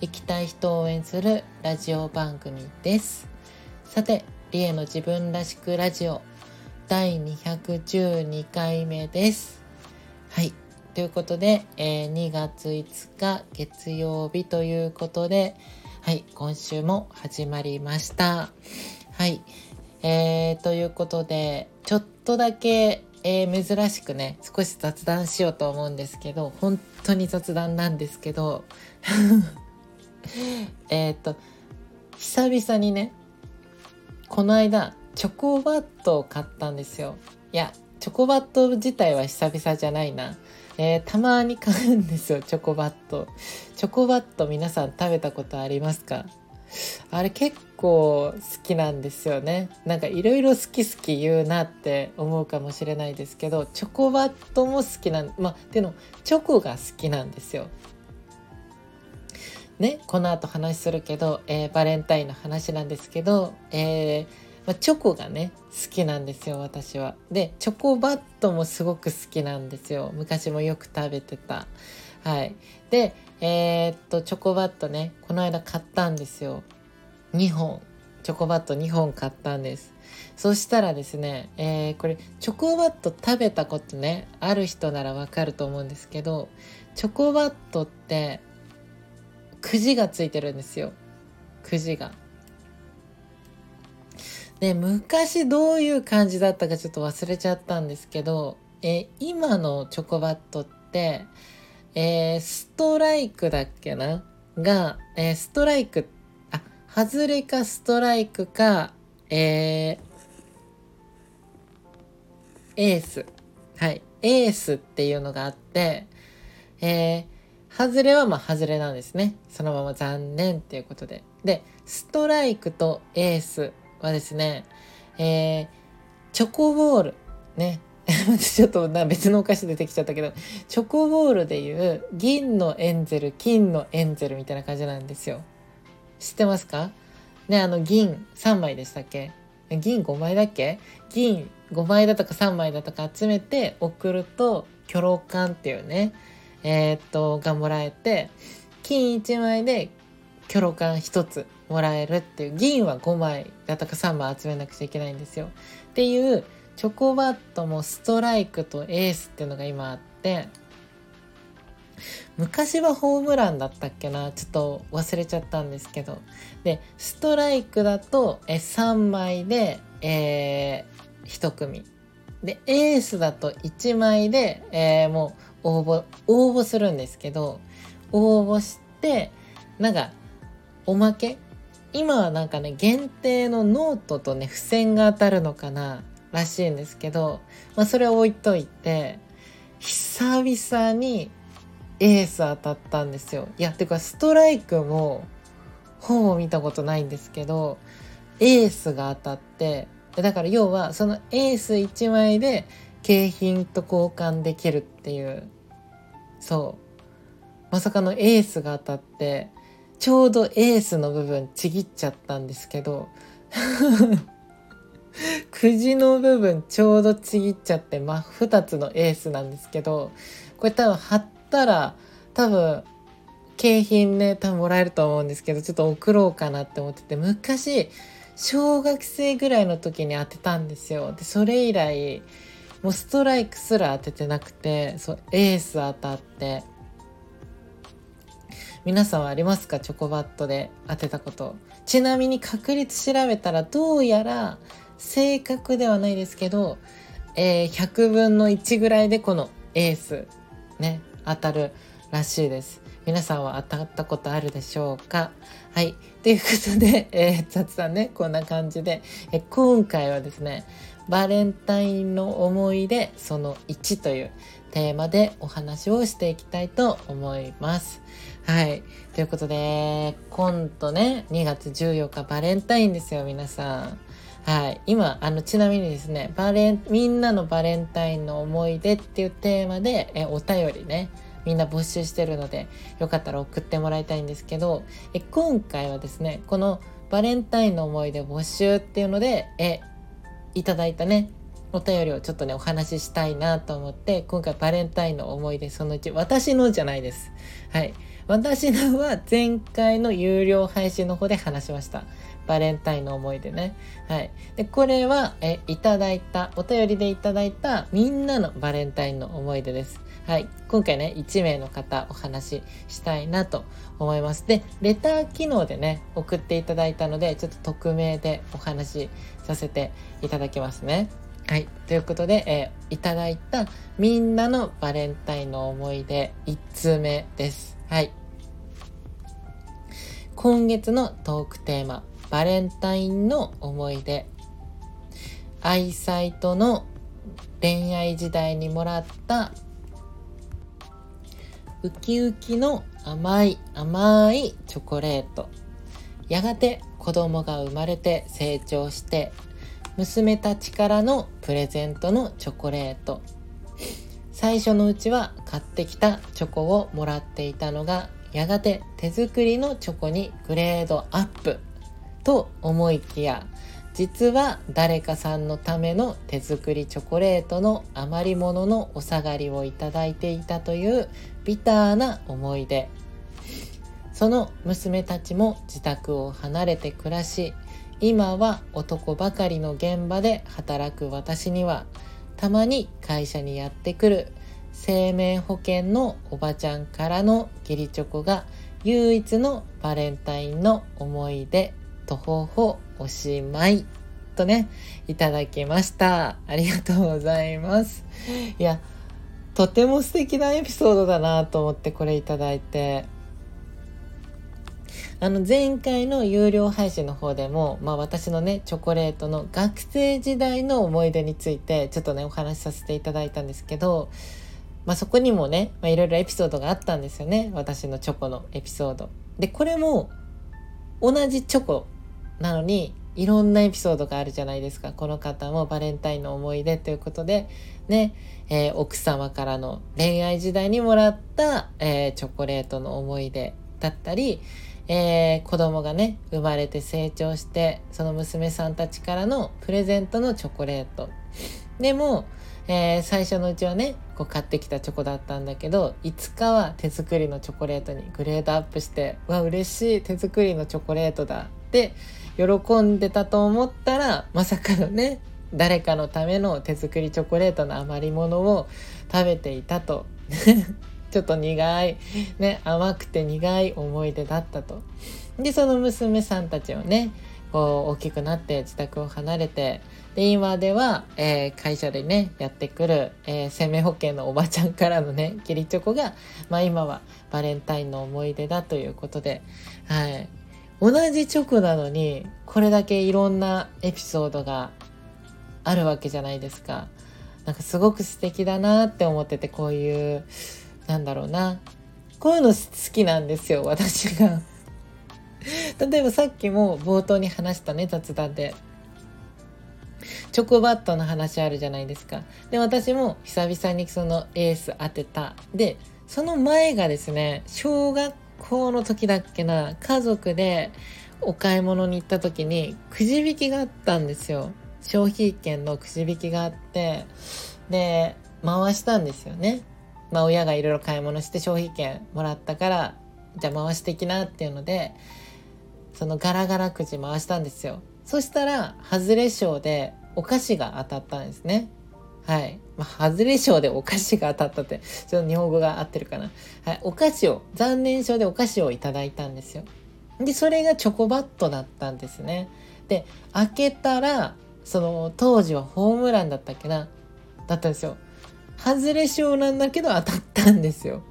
生きたい人を応援するラジオ番組です。さてリエの自分らしくラジオ第212回目です。はい。ということで、えー、2月5日月曜日ということではい。今週も始まりました。はい。えー、ということでちょっとだけ、えー、珍しくね少し雑談しようと思うんですけど本当に雑談なんですけど。えっと久々にねこの間チョコバットを買ったんですよ。いやチョコバット自体は久々じゃないな。えー、たまに買うんですよチョコバット。チョコバット皆さん食べたことありますか？あれ結構好きなんですよね。なんかいろいろ好き好き言うなって思うかもしれないですけどチョコバットも好きなんまあでもチョコが好きなんですよ。ねこの後話するけど、えー、バレンタインの話なんですけど、えーまあ、チョコがね好きなんですよ私は。でチョコバットもすごく好きなんですよ。昔もよく食べてた。はい、でえー、っとチョコバットねこの間買ったんですよ。2本。チョコバット2本買ったんです。そしたらですね、えー、これチョコバット食べたことねある人ならわかると思うんですけどチョコバットってくじがついてるんですよくじが。で昔どういう感じだったかちょっと忘れちゃったんですけど、え今のチョコバットってえー、ストライクだっけな？が、えー、ストライク、あ、外れかストライクか、えー、エース。はい。エースっていうのがあって、えー、外れはまあ外れなんですね。そのまま残念っていうことで。で、ストライクとエースはですね、えー、チョコボール、ね、ちょっとな別のお菓子出てきちゃったけど。チョコボールでいう銀のエンゼル金のエンゼルみたいな感じなんですよ。知ってますか？ねあの銀3枚でしたっけ？銀5枚だっけ？銀5枚だとか3枚だとか集めて送るとキョロカンっていうねえー、っとがもらえて金1枚でキョロカン1つもらえるっていう銀は5枚だとか3枚集めなくちゃいけないんですよ。っていうチョコバットもストライクとエースっていうのが今あって昔はホームランだったっけなちょっと忘れちゃったんですけど。でストライクだとえ3枚で、えー、1組。でエースだと1枚で、えー、もう応募応募するんですけど応募してなんかおまけ？今はなんかね限定のノートとね付箋が当たるのかならしいんですけど、まあ、それを置いといて久々にエース当たったんですよ。いやてかストライクもほぼ見たことないんですけどエースが当たってだから要はそのエース1枚で景品と交換できるっていうそう。まさかのエースが当たってちょうどエースの部分ちぎっちゃったんですけど くじの部分ちょうどちぎっちゃって真2つのエースなんですけどこれ多分貼ったら多分景品ね多分もらえると思うんですけどちょっと送ろうかなって思ってて昔小学生ぐらいの時に当てたんですよ。でそれ以来もうストライクすら当ててなくてそうエース当たって。皆さんはありますか？チョコバットで当てたこと。ちなみに確率調べたらどうやら正確ではないですけど、えー、100分の1ぐらいでこのエースね当たるらしいです。皆さんは当たったことあるでしょうか？はい。ということで、えー、雑談ね、こんな感じで、え今回はですね、バレンタインの思い出その1というテーマでお話をしていきたいと思います。はい。ということで、今度ね、2月14日バレンタインですよ、皆さん。はい。今、あの、ちなみにですね、バレン、みんなのバレンタインの思い出っていうテーマで、え、お便りね、みんな募集してるので、よかったら送ってもらいたいんですけど、え、今回はですね、このバレンタインの思い出募集っていうので、え、いただいたね、お便りをちょっとね、お話ししたいなと思って、今回バレンタインの思い出そのうち、私のじゃないです。はい。私のは前回の有料配信の方で話しました。バレンタインの思い出ね。はい。で、これは、え、いただいた、お便りでいただいたみんなのバレンタインの思い出です。はい。今回ね、1名の方お話ししたいなと思います。で、レター機能でね、送っていただいたので、ちょっと匿名でお話しさせていただきますね。はい。ということで、えー、いただいたみんなのバレンタインの思い出1通目です。はい。今月のトークテーマ、バレンタインの思い出アイサイトの恋愛時代にもらったウキウキの甘い甘いチョコレート。やがて子供が生まれて成長して娘たちからのプレゼントのチョコレート。最初のうちは買ってきたチョコをもらっていたのがやがて手作りのチョコにグレードアップ。と思いきや実は誰かさんのための手作りチョコレートの余り物のお下がりをいただいていたというビターな思い出その娘たちも自宅を離れて暮らし今は男ばかりの現場で働く私にはたまに会社にやってくる生命保険のおばちゃんからの義理チョコが唯一のバレンタインの思い出とほほおしまいとね、いただきました。ありがとうございます。いや、とても素敵なエピソードだなと思ってこれいただいて。あの前回の有料配信の方でも、まあ私のね、チョコレートの学生時代の思い出についてちょっとね、お話しさせていただいたんですけど、まあそこにもね、まあいろいろエピソードがあったんですよね。私のチョコのエピソード。で、これも同じチョコなのにいろんなエピソードがあるじゃないですか。この方もバレンタインの思い出ということでね、えー、奥様からの恋愛時代にもらった、えー、チョコレートの思い出だったり、えー、子供がね生まれて成長してその娘さんたちからのプレゼントのチョコレート。でも、えー、最初のうちはねこう買ってきたチョコだったんだけどいつかは手作りのチョコレートにグレードアップしてわ嬉しい手作りのチョコレートだって喜んでたと思ったらまさかのね誰かのための手作りチョコレートの余り物を食べていたと。ちょっと苦いね甘くて苦い思い出だったと。でその娘さんたちをねこう大きくなって自宅を離れてで今では、えー、会社でねやってくる、えー、生命保険のおばちゃんからのね義理チョコが、まあ、今はバレンタインの思い出だということで、はい、同じチョコなのにこれだけいろんなエピソードがあるわけじゃないですか。なんかすごく素敵だなって思っててこういうなんだろうなこういうの好きなんですよ私が。例えばさっきも冒頭に話したね雑談でチョコバットの話あるじゃないですか。で私も久々にそのエース当てた。でその前がですね小学校の時だっけな家族でお買い物に行った時にくじ引きがあったんですよ。消費券のくじ引きがあってで回したんですよね。まあ親がいろいろ買い物して消費券もらったからじゃあ回していきなっていうのでそのガラガラくじ回したんですよ。そしたら外れ賞でお菓子が当たったんですね。はい。まあ、外れ賞でお菓子が当たったって、ちょっと日本語が合ってるかな。はい。お菓子を、残念賞でお菓子をいただいたんですよ。で、それがチョコバットだったんですね。で、開けたら、その、当時はホームランだったっけなだったんですよ。外れ賞なんだけど当たったんですよ。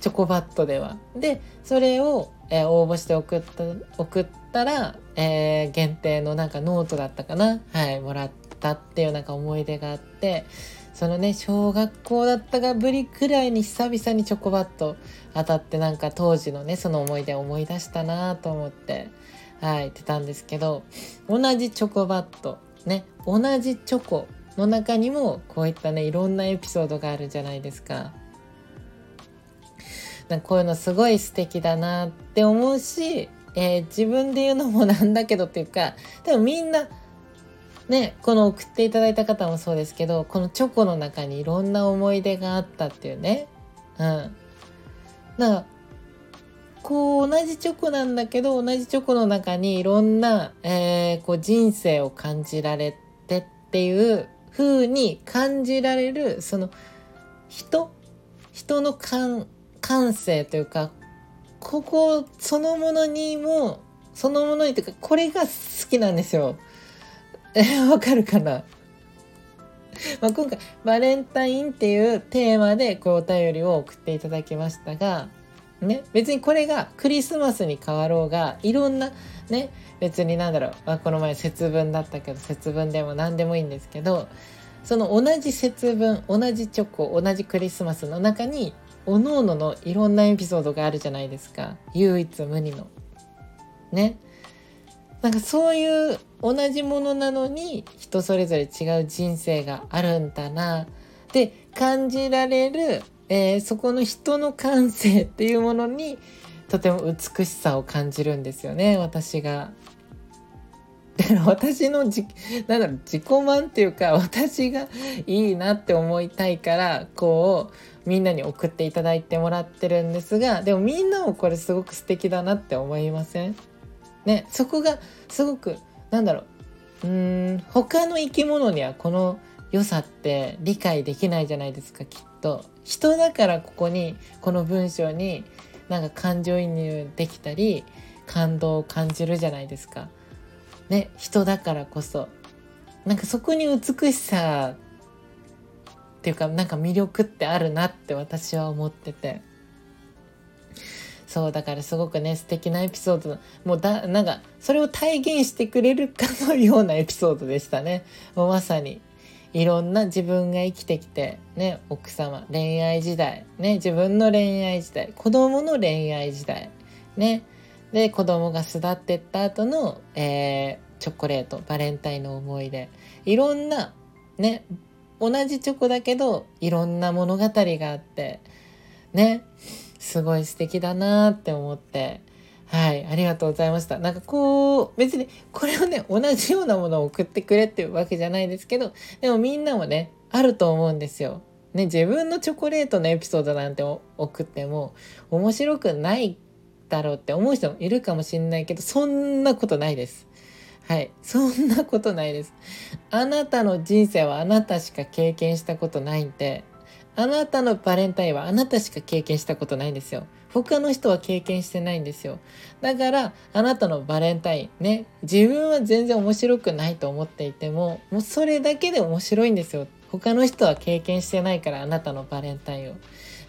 チョコバットでは。で、それを、えー、応募して送った、送ったら、えー、限定のなんかノートだったかなはい、もらってたっていうなんか思い出があってそのね小学校だったがぶりくらいに久々にチョコバット当たってなんか当時のねその思い出を思い出したなと思ってはい言ってたんですけど同じチョコバットね同じチョコの中にもこういったねいろんなエピソードがあるじゃないですか。なんかこういうのすごい素敵だなって思うし、えー、自分で言うのもなんだけどっていうかでもみんなねこの送っていただいた方もそうですけどこのチョコの中にいろんな思い出があったっていうね。うん。だかこう同じチョコなんだけど同じチョコの中にいろんな、えー、こう人生を感じられてっていう風に感じられるその人人の感感性というかここそのものにもそのものにというかこれが好きなんですよ。わかるかな？ま、今回バレンタインっていうテーマでこうお便りを送っていただきましたがね、別にこれがクリスマスに変わろうがいろんなね別になんだろう、まあ、この前節分だったけど節分でも何でもいいんですけどその同じ節分同じチョコ同じクリスマスの中におのおののいろんなエピソードがあるじゃないですか唯一無二の。ね。なんかそういう同じものなのに人それぞれ違う人生があるんだなで感じられるえー、そこの人の感性っていうものにとても美しさを感じるんですよね私が。だから私のじなんだろう自己満っていうか私がいいなって思いたいからこうみんなに送っていただいてもらってるんですがでもみんなもこれすごく素敵だなって思いません？ねそこがすごくなんだろううーん他の生き物にはこの良さって理解できないじゃないですかきっと人だからここにこの文章になんか感情移入できたり感動を感じるじゃないですか。ね人だからこそなんかそこに美しさっていうかなんか魅力ってあるなって私は思ってて。そうだからすごくね素敵なエピソード。もうだなんかそれを体現してくれるかのようなエピソードでしたね。もうまさにいろんな自分が生きてきてね奥様恋愛時代ね自分の恋愛時代子供の恋愛時代ね。で子供が巣立ってった後の、えー、チョコレートバレンタインの思い出。いろんなね同じチョコだけどいろんな物語があってね。すごい素敵だなって思ってはい、ありがとうございました。なんかこう、別にこれをね、同じようなものを送ってくれっていうわけじゃないですけど、でもみんなもね、あると思うんですよ。ね、自分のチョコレートのエピソードなんて送っても面白くないだろうって思う人もいるかもしんないけど、そんなことないです。はい。そんなことないです。あなたの人生はあなたしか経験したことないんで、あなたのバレンタインはあなたしか経験したことないんですよ。他の人は経験してないんですよ。だからあなたのバレンタインね自分は全然面白くないと思っていてももうそれだけで面白いんですよ。他の人は経験してないからあなたのバレンタインを。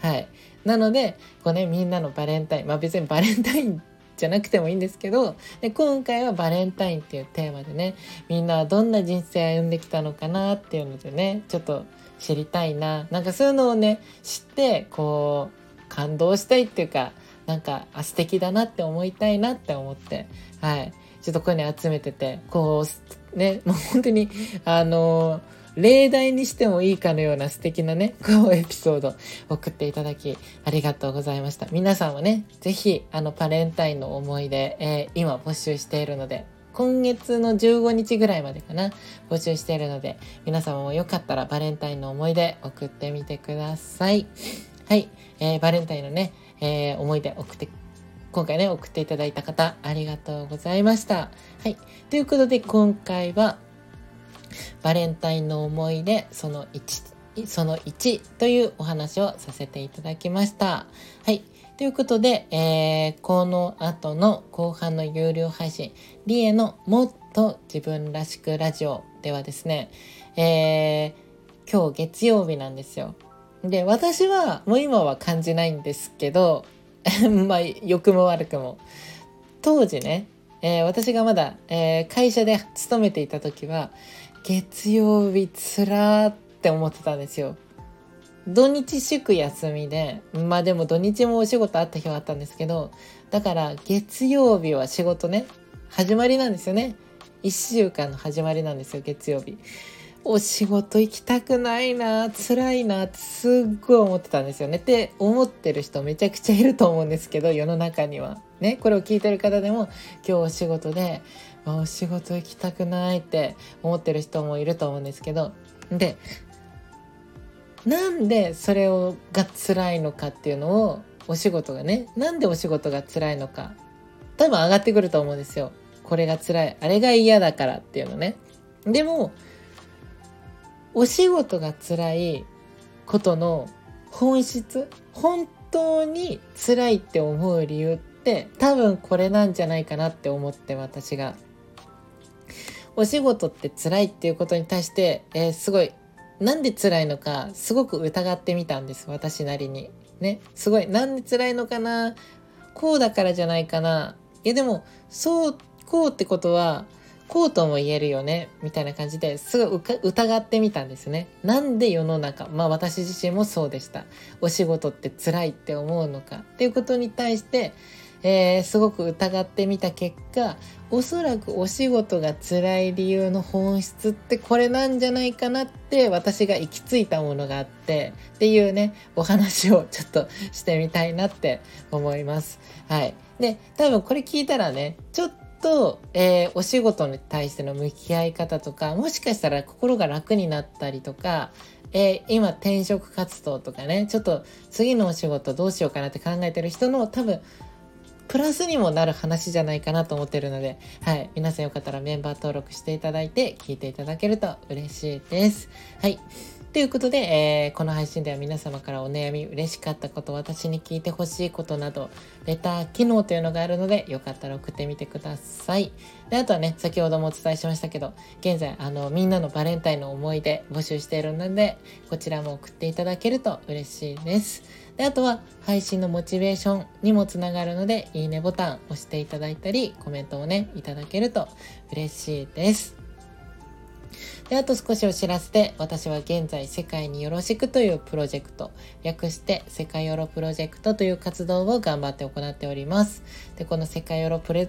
はい。なのでこうねみんなのバレンタインまあ別にバレンタインじゃなくてもいいんですけどで今回はバレンタインっていうテーマでねみんなはどんな人生歩んできたのかなっていうのでねちょっと知りたいな。なんかそういうのをね知ってこう感動したいっていうかなんかあ素敵だなって思いたいなって思ってはい。ちょっとこういうの集めててこうねもう本当にあの例題にしてもいいかのような素敵なね、こうエピソード送っていただきありがとうございました。皆さんはね、ぜひあのバレンタインの思い出、えー、今募集しているので、今月の15日ぐらいまでかな、募集しているので、皆様もよかったらバレンタインの思い出送ってみてください。はい、えー、バレンタインのね、えー、思い出送って、今回ね、送っていただいた方、ありがとうございました。はい、ということで今回は、バレンタインの思い出、その1、その1というお話をさせていただきました。はい。ということで、えー、この後の後半の有料配信、リエのもっと自分らしくラジオではですね、えー、今日月曜日なんですよ。で、私はもう今は感じないんですけど、まあ、良くも悪くも。当時ね、えー、私がまだ、えー、会社で勤めていた時は、月曜日つらーって思ってたんですよ。土日祝休みで、まあでも土日もお仕事あった日はあったんですけど、だから月曜日は仕事ね、始まりなんですよね。1週間の始まりなんですよ、月曜日。お仕事行きたくないな、辛いなすっごい思ってたんですよね。って思ってる人めちゃくちゃいると思うんですけど、世の中には。ね、これを聞いてる方でも今日お仕事で、お仕事行きたくないって思ってる人もいると思うんですけど、で、なんでそれをが辛いのかっていうのをお仕事がねなんでお仕事が辛いのか多分上がってくると思うんですよ。これが辛いあれが嫌だからっていうのね。でもお仕事が辛いことの本質本当に辛いって思う理由って多分これなんじゃないかなって思って私が。お仕事って辛いっていうことに対して、えー、すごいなんで辛いのかすごく疑ってみたんです私なりに。ねすごいなんで辛いのかなこうだからじゃないかないやでもそうこうってことはこうとも言えるよねみたいな感じですごい疑ってみたんですね。なんで世の中まあ私自身もそうでした。お仕事って辛いって思うのかっていうことに対してえー、すごく疑ってみた結果おそらくお仕事が辛い理由の本質ってこれなんじゃないかなって私が行き着いたものがあってっていうねお話をちょっとしてみたいなって思います。はい、で多分これ聞いたらねちょっと、えー、お仕事に対しての向き合い方とかもしかしたら心が楽になったりとかえー、今転職活動とかねちょっと次のお仕事どうしようかなって考えてる人の多分プラスにもなる話じゃないかなと思ってるので、はい。皆さんよかったらメンバー登録していただいて、聞いていただけると嬉しいです。はい。ということで、えー、この配信では皆様からお悩み、嬉しかったこと、私に聞いてほしいことなど、レター機能というのがあるので、よかったら送ってみてください。で、あとはね、先ほどもお伝えしましたけど、現在、あの、みんなのバレンタインの思い出募集しているので、こちらも送っていただけると嬉しいです。で、あとは配信のモチベーションにもつながるので、いいねボタン押していただいたり、コメントをね、いただけると嬉しいです。で、あと少しお知らせで、私は現在世界によろしくというプロジェクト、略して世界よろプロジェクトという活動を頑張って行っております。で、この世界よろプロ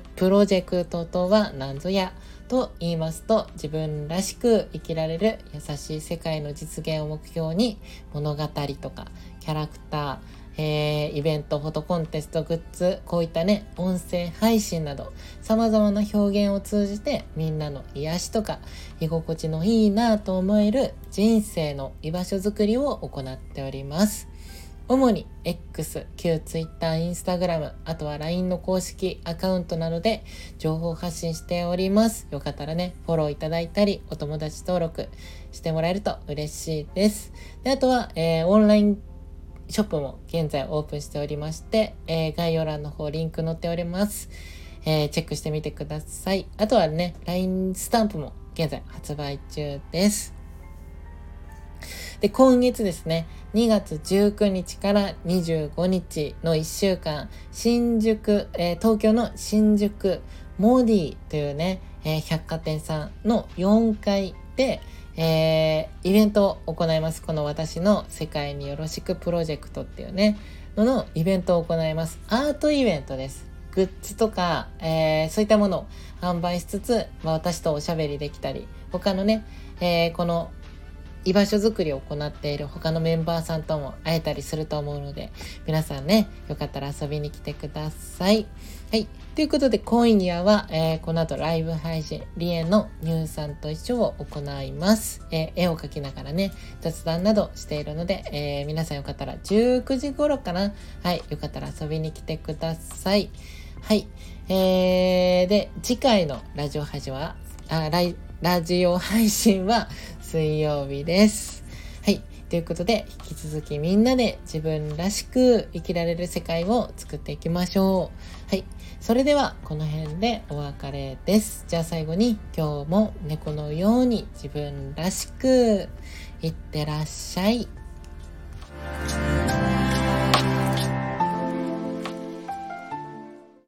ジェクトとは何ぞやと言いますと、自分らしく生きられる優しい世界の実現を目標に物語とかキャラクター、えー、イベント、フォトコンテスト、グッズ、こういったね、音声配信など、様々な表現を通じて、みんなの癒しとか、居心地のいいなと思える人生の居場所づくりを行っております。主に X、旧 Twitter、Instagram、あとは LINE の公式アカウントなどで情報発信しております。よかったらね、フォローいただいたり、お友達登録してもらえると嬉しいです。であとは、えー、オンラインショップも現在オープンしておりまして、えー、概要欄の方リンク載っております。えー、チェックしてみてください。あとはね、LINE スタンプも現在発売中です。で、今月ですね、2月19日から25日の1週間、新宿、えー、東京の新宿モディというね、えー、百貨店さんの4階で、えー、イベントを行います。この私の世界によろしくプロジェクトっていうね、ののイベントを行います。アートイベントです。グッズとか、えー、そういったものを販売しつつ、まあ、私とおしゃべりできたり、他のね、えー、この居場所づくりを行っている他のメンバーさんとも会えたりすると思うので、皆さんね、よかったら遊びに来てください。はい。ということで、今夜は、えー、この後ライブ配信、リエのニューさんと一緒を行います。えー、絵を描きながらね、雑談などしているので、えー、皆さんよかったら19時頃かな。はい。よかったら遊びに来てください。はい。えー、で、次回のラジオ配信は、あララジオ配信は水曜日です。はい。ということで、引き続きみんなで自分らしく生きられる世界を作っていきましょう。はい。それでは、この辺でお別れです。じゃあ最後に、今日も猫のように自分らしく、いってらっしゃい。